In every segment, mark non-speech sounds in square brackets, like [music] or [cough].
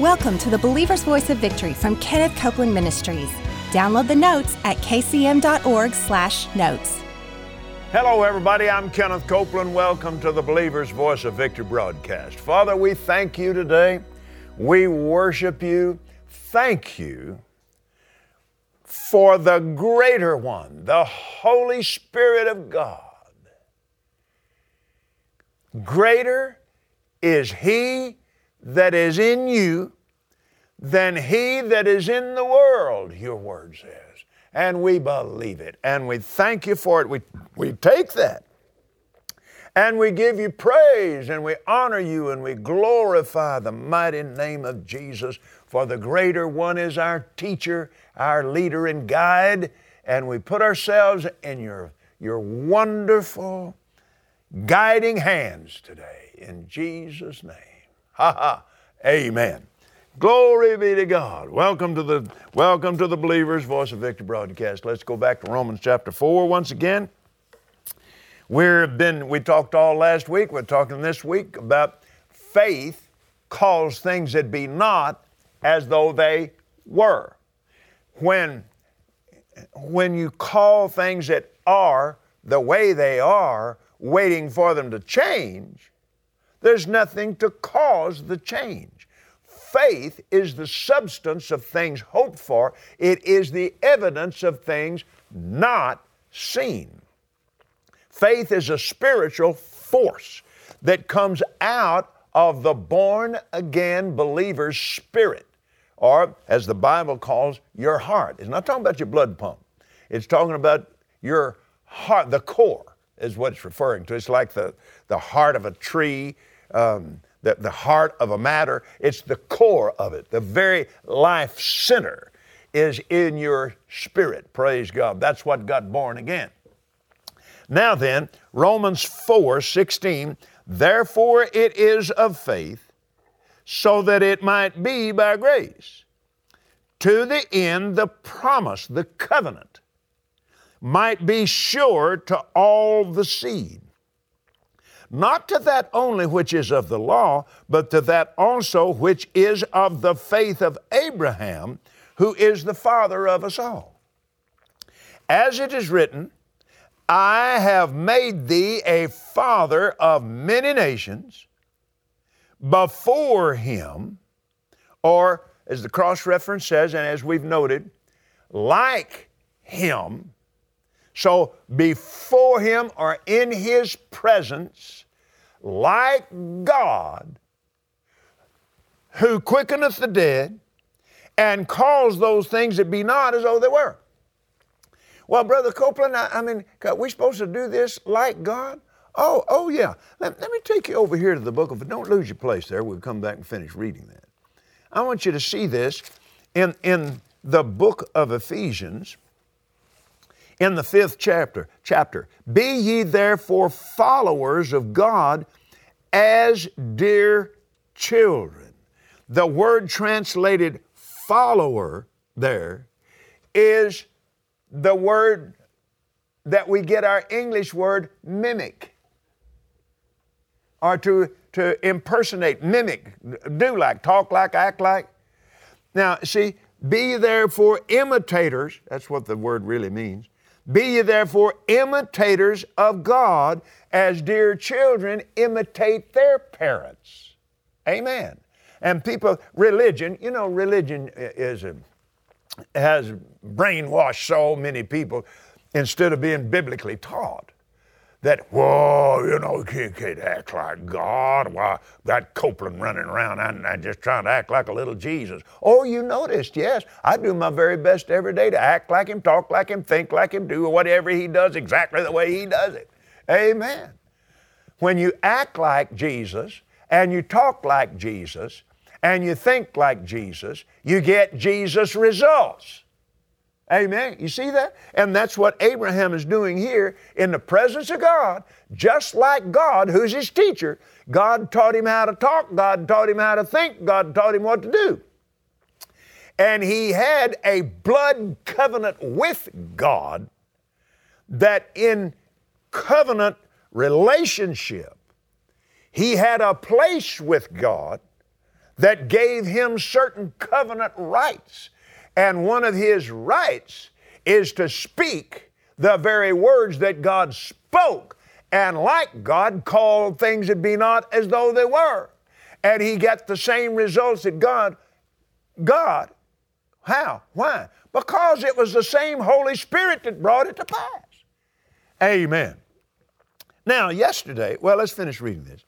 Welcome to the Believer's Voice of Victory from Kenneth Copeland Ministries. Download the notes at kcm.org/notes. Hello, everybody. I'm Kenneth Copeland. Welcome to the Believer's Voice of Victory broadcast. Father, we thank you today. We worship you. Thank you for the greater one, the Holy Spirit of God. Greater is He that is in you than he that is in the world, your word says. And we believe it. And we thank you for it. We, we take that. And we give you praise and we honor you and we glorify the mighty name of Jesus. For the greater one is our teacher, our leader and guide. And we put ourselves in your, your wonderful guiding hands today. In Jesus' name. Ha ha. Amen. Glory be to God. Welcome to the welcome to the Believer's Voice of Victory broadcast. Let's go back to Romans chapter 4 once again. We've been we talked all last week, we're talking this week about faith calls things that be not as though they were. When when you call things that are the way they are, waiting for them to change, there's nothing to cause the change. Faith is the substance of things hoped for, it is the evidence of things not seen. Faith is a spiritual force that comes out of the born again believer's spirit, or as the Bible calls, your heart. It's not talking about your blood pump, it's talking about your heart, the core is what it's referring to. It's like the, the heart of a tree um, the, the heart of a matter, it's the core of it. The very life center is in your spirit. Praise God. That's what got born again. Now then, Romans 4 16, therefore it is of faith, so that it might be by grace, to the end the promise, the covenant, might be sure to all the seed not to that only which is of the law, but to that also which is of the faith of Abraham, who is the father of us all. As it is written, I have made thee a father of many nations before him, or as the cross reference says, and as we've noted, like him so before him or in his presence, like God, who quickeneth the dead and calls those things that be not as though they were. Well, Brother Copeland, I, I mean, are we supposed to do this like God? Oh, oh yeah. Let, let me take you over here to the book of, don't lose your place there. We'll come back and finish reading that. I want you to see this in, in the book of Ephesians in the fifth chapter, chapter. Be ye therefore followers of God as dear children. The word translated follower there is the word that we get our English word mimic or to, to impersonate, mimic, do like, talk like, act like. Now, see, be therefore imitators, that's what the word really means, be ye therefore imitators of God as dear children imitate their parents. Amen. And people, religion, you know, religion is a, has brainwashed so many people instead of being biblically taught that, whoa, you know, you can't, act like God. Why, got Copeland running around and, and just trying to act like a little Jesus. Oh, you noticed, yes. I do my very best every day to act like Him, talk like Him, think like Him, do whatever He does exactly the way He does it. Amen. When you act like Jesus and you talk like Jesus and you think like Jesus, you get Jesus results. Amen. You see that? And that's what Abraham is doing here in the presence of God, just like God, who's his teacher. God taught him how to talk, God taught him how to think, God taught him what to do. And he had a blood covenant with God that in covenant relationship, he had a place with God that gave him certain covenant rights. And one of his rights is to speak the very words that God spoke. And like God, called things that be not as though they were. And he got the same results that God, God, how? Why? Because it was the same Holy Spirit that brought it to pass. Amen. Now, yesterday, well, let's finish reading this.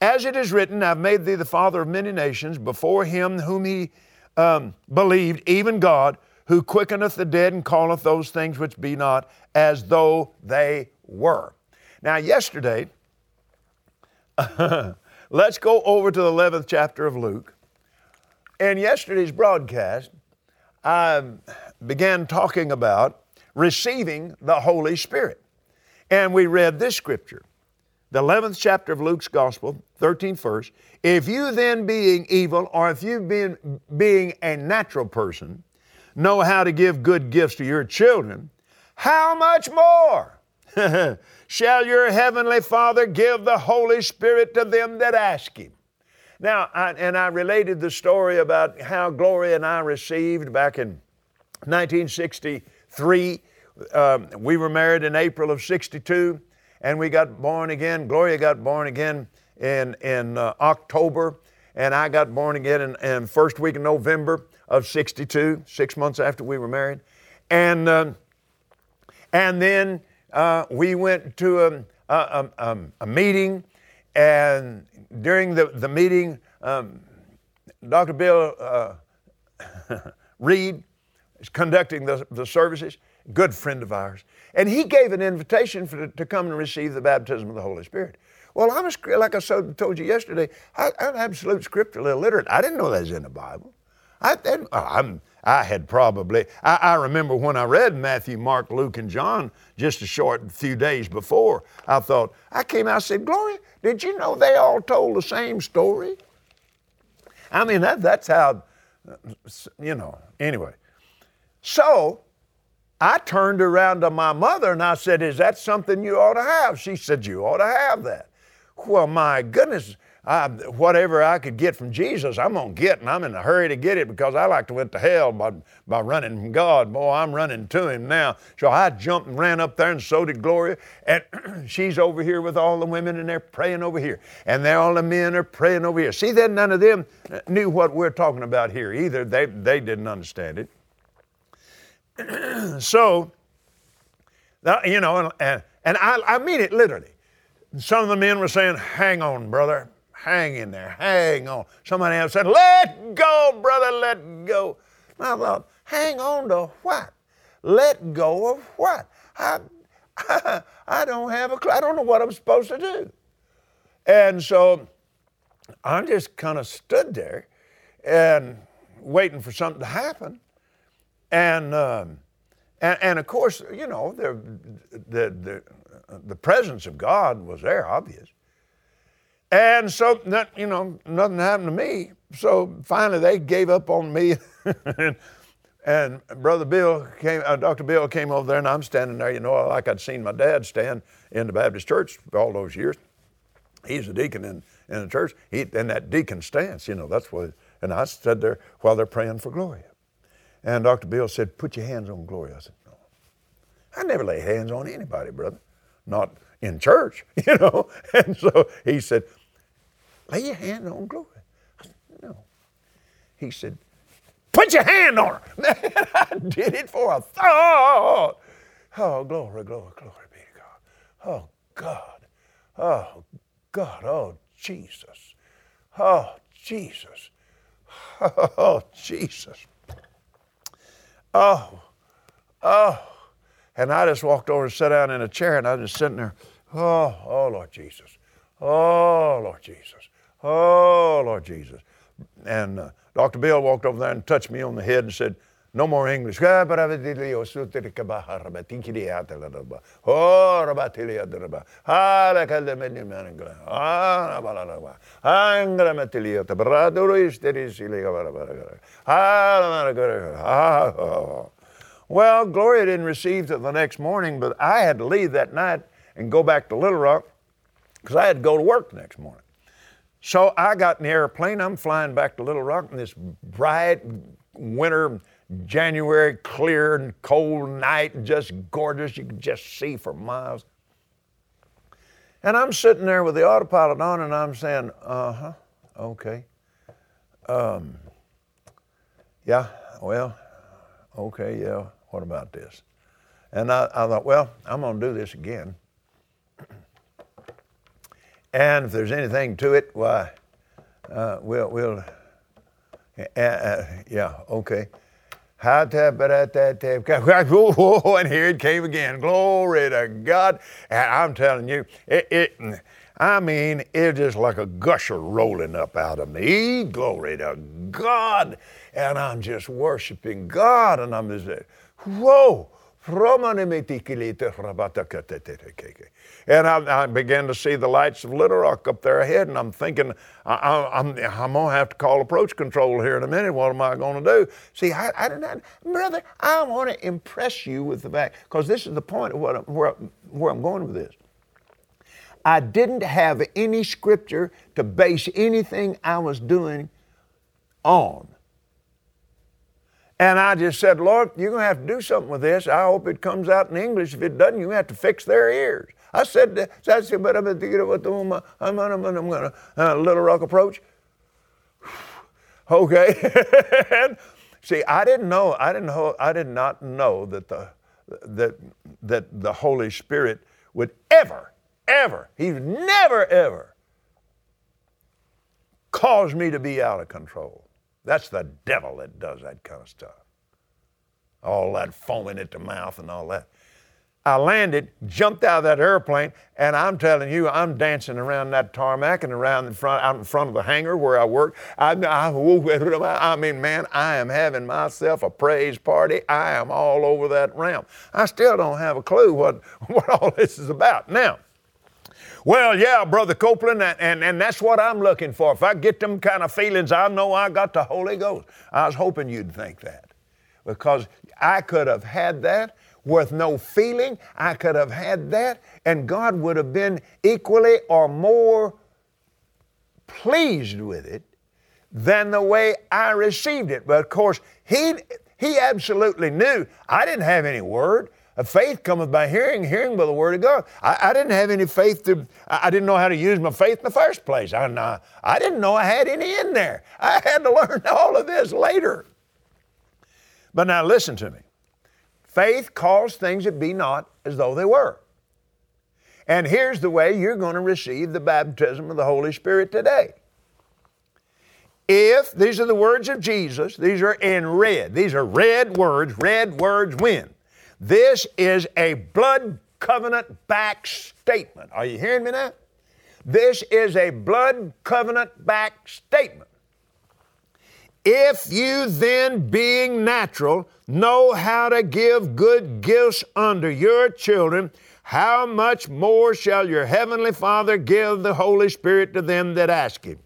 As it is written, I've made thee the father of many nations before him whom he um, believed, even God, who quickeneth the dead and calleth those things which be not as though they were. Now, yesterday, [laughs] let's go over to the 11th chapter of Luke. In yesterday's broadcast, I began talking about receiving the Holy Spirit. And we read this scripture, the 11th chapter of Luke's Gospel, 13th verse. If you then, being evil, or if you being, being a natural person, know how to give good gifts to your children, how much more [laughs] shall your heavenly Father give the Holy Spirit to them that ask Him? Now, I, and I related the story about how Gloria and I received back in 1963 um, we were married in April of 62, and we got born again. Gloria got born again in, in uh, October, and I got born again in, in first week of November of 62, six months after we were married. And, uh, and then uh, we went to a, a, a, a, meeting, and during the, the meeting, um, Dr. Bill uh, [laughs] Reed is conducting the, the services good friend of ours. And he gave an invitation for, to come and receive the baptism of the Holy Spirit. Well, I'm a, like I told you yesterday, I, am absolute scripturally illiterate. I didn't know that was in the Bible. I, I'm, I had probably, I, I, remember when I read Matthew, Mark, Luke, and John just a short few days before, I thought, I came out and said, Gloria, did you know they all told the same story? I mean, that, that's how, uh, you know, anyway. So, I turned around to my mother and I said, Is that something you ought to have? She said, You ought to have that. Well, my goodness, I, whatever I could get from Jesus, I'm going to get, and I'm in a hurry to get it because I like to went to hell by, by running from God. Boy, I'm running to Him now. So I jumped and ran up there, and so did Gloria. And [clears throat] she's over here with all the women, and they're praying over here. And all the men are praying over here. See, that none of them knew what we're talking about here either. They, they didn't understand it. [clears throat] so, you know, and, and I, I mean it literally. Some of the men were saying, Hang on, brother. Hang in there. Hang on. Somebody else said, Let go, brother. Let go. And I thought, Hang on to what? Let go of what? I, I, [laughs] I don't have a clue. I don't know what I'm supposed to do. And so I just kind of stood there and waiting for something to happen. And, um, and, and, of course, you know, the, the, the, the presence of God was there, obvious. And so, you know, nothing happened to me. So finally, they gave up on me. [laughs] and, and Brother Bill came, uh, Dr. Bill came over there, and I'm standing there, you know, like I'd seen my dad stand in the Baptist church all those years. He's a deacon in, in the church. He, in that deacon stance, you know, that's what, and I stood there while they're praying for Gloria. And Dr. Bill said, Put your hands on Gloria. I said, No. I never lay hands on anybody, brother. Not in church, [laughs] you know. And so he said, Lay your hand on Gloria. I said, No. He said, Put your hand on her. [laughs] Man, I did it for a thought. Oh, glory, glory, glory be to God. Oh, God. Oh, God. Oh, Jesus. Oh, Jesus. [laughs] Oh, Jesus. Oh, oh. And I just walked over and sat down in a chair and I was just sitting there. Oh, oh, Lord Jesus. Oh, Lord Jesus. Oh, Lord Jesus. And uh, Dr. Bill walked over there and touched me on the head and said, no more English. Eh, oh, well, Gloria didn't receive it the next morning, but I had to leave that night and go back to Little Rock because I had to go to work the next morning. So I got in the airplane. I'm flying back to Little Rock in this bright winter, January, clear and cold night, just gorgeous. You could just see for miles. And I'm sitting there with the autopilot on, and I'm saying, "Uh huh, okay, um, yeah, well, okay, yeah. What about this?" And I, I thought, well, I'm going to do this again. And if there's anything to it, why, uh, we'll, we'll uh, uh, yeah, okay. And here it came again. Glory to God. And I'm telling you, it, it I mean, it's just like a gusher rolling up out of me. Glory to God. And I'm just worshiping God. And I'm just, whoa. And I, I, began to see the lights of Little Rock up there ahead, and I'm thinking, I, am going to have to call approach control here in a minute. What am I going to do? See, I, I brother, I want to impress you with the fact, because this is the point of what, where, where I'm going with this. I didn't have any scripture to base anything I was doing on. And I just said, Lord, you're going to have to do something with this. I hope it comes out in English. If it doesn't, you have to fix their ears. I said, that's but I'm going to, I'm going to, uh, Little Rock approach. [sighs] okay. [laughs] See, I didn't know, I didn't know, I did not know that the, that, that the Holy Spirit would ever, ever, He's never, ever cause me to be out of control. That's the devil that does that kind of stuff. All that foaming at the mouth and all that. I landed, jumped out of that airplane, and I'm telling you, I'm dancing around that tarmac and around in front, out in front of the hangar where I work. I, I, I mean, man, I am having myself a praise party. I am all over that realm. I still don't have a clue what, [laughs] what all this is about. Now, well, yeah, Brother Copeland, and, and, and that's what I'm looking for. If I get them kind of feelings, I know I got the Holy Ghost. I was hoping you'd think that because I could have had that with no feeling. I could have had that, and God would have been equally or more pleased with it than the way I received it. But of course, He, he absolutely knew I didn't have any word faith cometh by hearing, hearing by the word of God. I, I didn't have any faith to, I, didn't know how to use my faith in the first place. I, I didn't know I had any in there. I had to learn [laughs] all of this later. But now listen to me. Faith calls things that be not as though they were. And here's the way you're going to receive the baptism of the Holy Spirit today. If, these are the words of Jesus, these are in red. These are red words. Red words win. This is a blood covenant back statement. Are you hearing me now? This is a blood covenant back statement. If you then, being natural, know how to give good gifts unto your children, how much more shall your heavenly Father give the Holy Spirit to them that ask Him?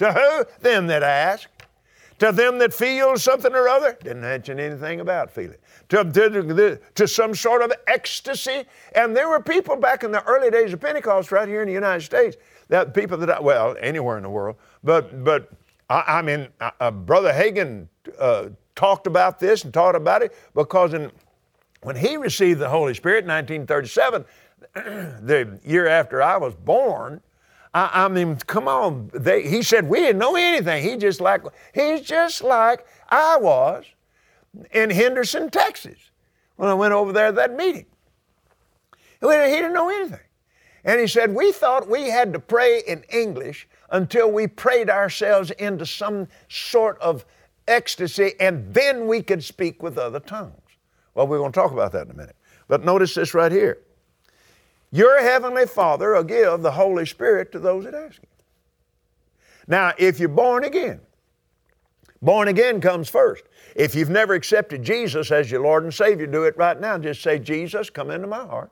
To who? Them that ask. To them that feel something or other? Didn't mention anything about feeling to, to some sort of ecstasy. And there were people back in the early days of Pentecost right here in the United States, that people that, I, well, anywhere in the world, but, but I, I mean, uh, Brother Hagin uh, talked about this and taught about it because in, when he received the Holy Spirit in 1937, [clears throat] the year after I was born, I, I mean, come on. They, he said we didn't know anything. He just like he's just like I was in Henderson, Texas, when I went over there to that meeting. He didn't know anything. And he said, We thought we had to pray in English until we prayed ourselves into some sort of ecstasy, and then we could speak with other tongues. Well, we're going to talk about that in a minute. But notice this right here. Your heavenly Father will give the Holy Spirit to those that ask Him. Now, if you're born again, born again comes first. If you've never accepted Jesus as your Lord and Savior, do it right now. Just say, Jesus, come into my heart.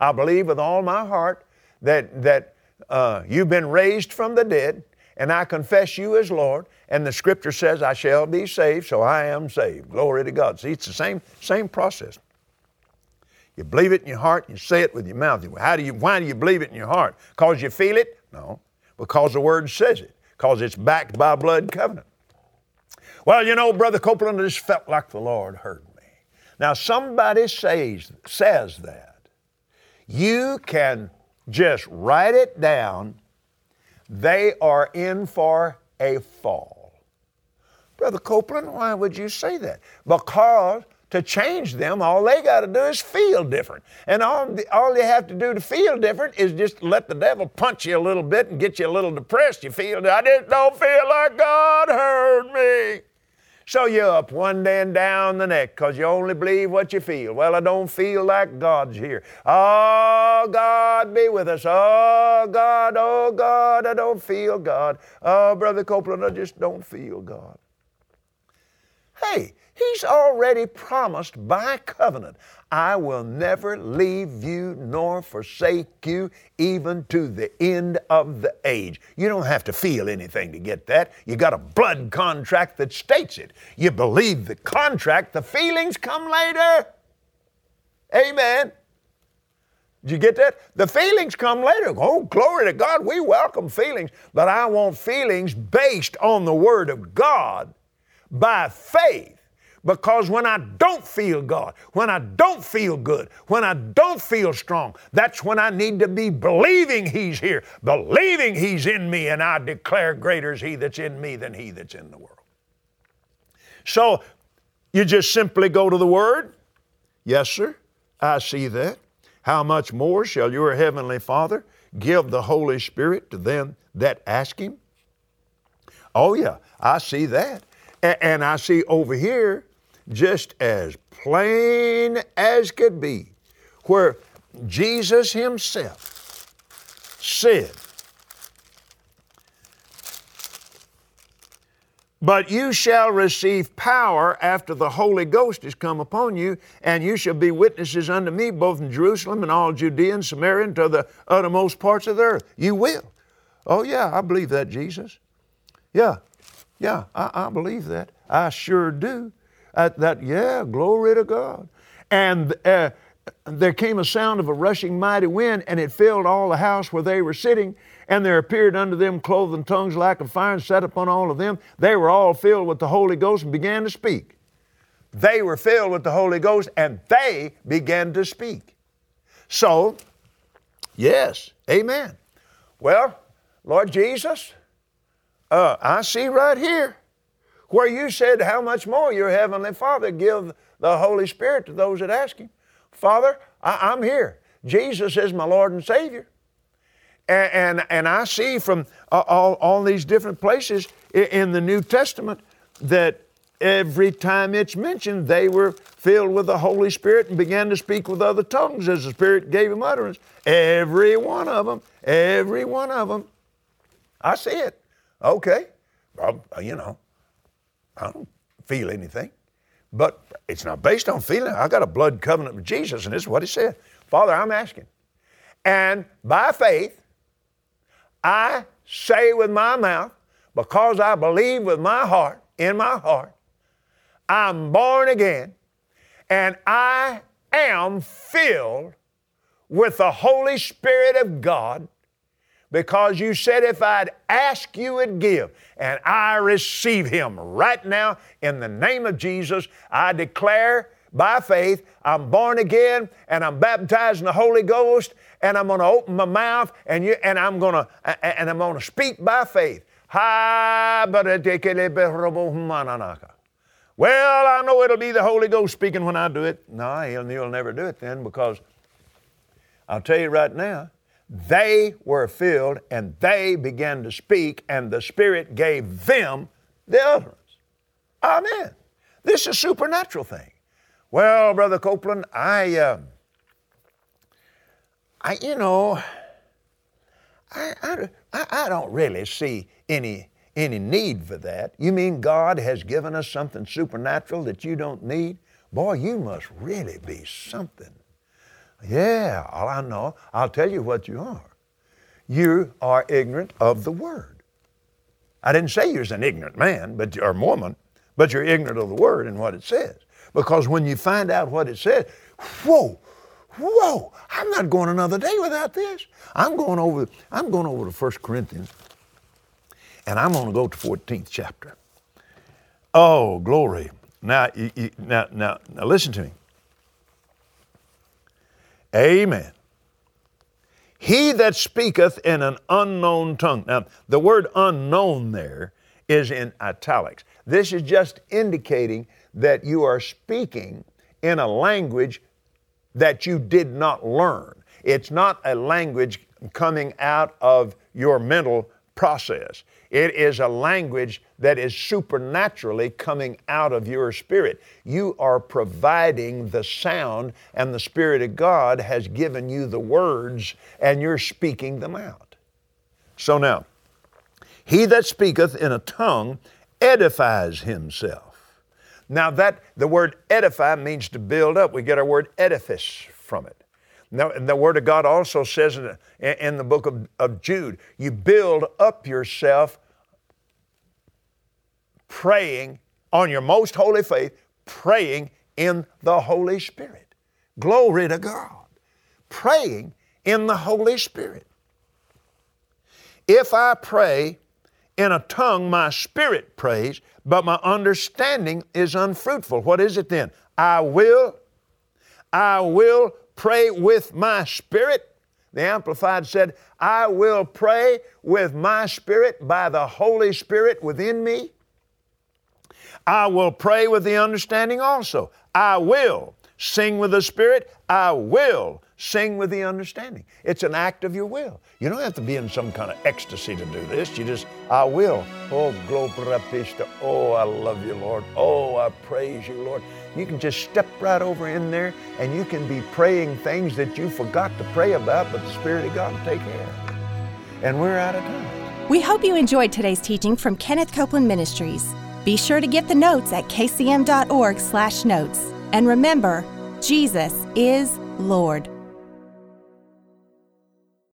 I believe with all my heart that, that uh, you've been raised from the dead, and I confess you as Lord. And the scripture says, I shall be saved, so I am saved. Glory to God. See, it's the same, same process. You believe it in your heart, you say it with your mouth. How do you, why do you believe it in your heart? Because you feel it? No. Because the Word says it, because it's backed by blood covenant. Well, you know, Brother Copeland, I just felt like the Lord heard me. Now, somebody says, says that. You can just write it down. They are in for a fall. Brother Copeland, why would you say that? Because to change them, all they got to do is feel different. And all, all you have to do to feel different is just let the devil punch you a little bit and get you a little depressed. You feel, I just don't feel like God heard me. So you're up one day and down the next because you only believe what you feel. Well, I don't feel like God's here. Oh, God be with us. Oh, God, oh, God, I don't feel God. Oh, Brother Copeland, I just don't feel God. Hey, He's already promised by covenant, I will never leave you nor forsake you even to the end of the age. You don't have to feel anything to get that. You got a blood contract that states it. You believe the contract, the feelings come later. Amen. Did you get that? The feelings come later. Oh, glory to God, we welcome feelings, but I want feelings based on the Word of God by faith because when I don't feel God, when I don't feel good, when I don't feel strong, that's when I need to be believing He's here, believing He's in me, and I declare greater is He that's in me than He that's in the world. So you just simply go to the Word. Yes, sir, I see that. How much more shall your Heavenly Father give the Holy Spirit to them that ask Him? Oh, yeah, I see that. And I see over here just as plain as could be, where Jesus Himself said, But you shall receive power after the Holy Ghost is come upon you, and you shall be witnesses unto me both in Jerusalem and all Judea and Samaria and to the uttermost parts of the earth. You will. Oh, yeah, I believe that, Jesus. Yeah, yeah, I, I believe that. I sure do. At that, yeah, glory to God. And uh, there came a sound of a rushing mighty wind, and it filled all the house where they were sitting. And there appeared unto them cloven tongues like a fire, and set upon all of them. They were all filled with the Holy Ghost and began to speak. They were filled with the Holy Ghost, and they began to speak. So, yes, amen. Well, Lord Jesus, uh, I see right here where you said, How much more your Heavenly Father give the Holy Spirit to those that ask Him? Father, I, am here. Jesus is my Lord and Savior. And, and, and I see from uh, all, all these different places in the New Testament that every time it's mentioned, they were filled with the Holy Spirit and began to speak with other tongues as the Spirit gave them utterance. Every one of them, every one of them. I see it. Okay. Well, you know, I don't feel anything. But it's not based on feeling. I got a blood covenant with Jesus, and this is what he said. Father, I'm asking. And by faith, I say with my mouth, because I believe with my heart, in my heart, I'm born again, and I am filled with the Holy Spirit of God because you said if I'd ask, you would give. And I receive Him right now in the name of Jesus. I declare by faith I'm born again and I'm baptized in the Holy Ghost and I'm going to open my mouth and you and I'm going to and I'm going to speak by faith. [laughs] Well, I know it'll be the Holy Ghost speaking when I do it. No, he'll, he'll never do it then because I'll tell you right now, they were filled and they began to speak, and the Spirit gave them the utterance. Amen. This is a supernatural thing. Well, Brother Copeland, I, uh, I, you know, I, I, I don't really see any any need for that. You mean God has given us something supernatural that you don't need? Boy, you must really be something. Yeah, all I know, I'll tell you what you are. You are ignorant of the Word. I didn't say you're an ignorant man but, or woman, but you're ignorant of the Word and what it says. Because when you find out what it says, whoa, whoa, I'm not going another day without this. I'm going over, I'm going over to 1 Corinthians And I'm going to go to 14th chapter. Oh, glory. Now, you, you, now, now, now, listen to me. Amen. He that speaketh in an unknown tongue. Now, the word unknown there is in italics. This is just indicating that you are speaking in a language that you did not learn. It's not a language coming out of your mental process. It is a language that is supernaturally coming out of your spirit. You are providing the sound, and the Spirit of God has given you the words, and you're speaking them out. So now, he that speaketh in a tongue edifies himself. Now that the word edify means to build up. We get our word edifice from it. Now, the Word of God also says in, in the book of, of Jude, you build up yourself praying on your most holy faith, praying in the Holy Spirit. Glory to God. Praying in the Holy Spirit. If I pray in a tongue, my spirit prays, but my understanding is unfruitful. What is it then? I will, I will pray with my spirit. The Amplified said, I will pray with my spirit by the Holy Spirit within me. I will pray with the understanding also. I will sing with the Spirit. I will sing with the understanding. It's an act of your will. You don't have to be in some kind of ecstasy to do this. You just, I will. Oh, pista. Oh, I love you, Lord. Oh, I praise you, Lord. You can just step right over in there and you can be praying things that you forgot to pray about, but the Spirit of God will take care of. And we're out of time. We hope you enjoyed today's teaching from Kenneth Copeland Ministries. Be sure to get the notes at kcm.org/notes. And remember, Jesus is Lord.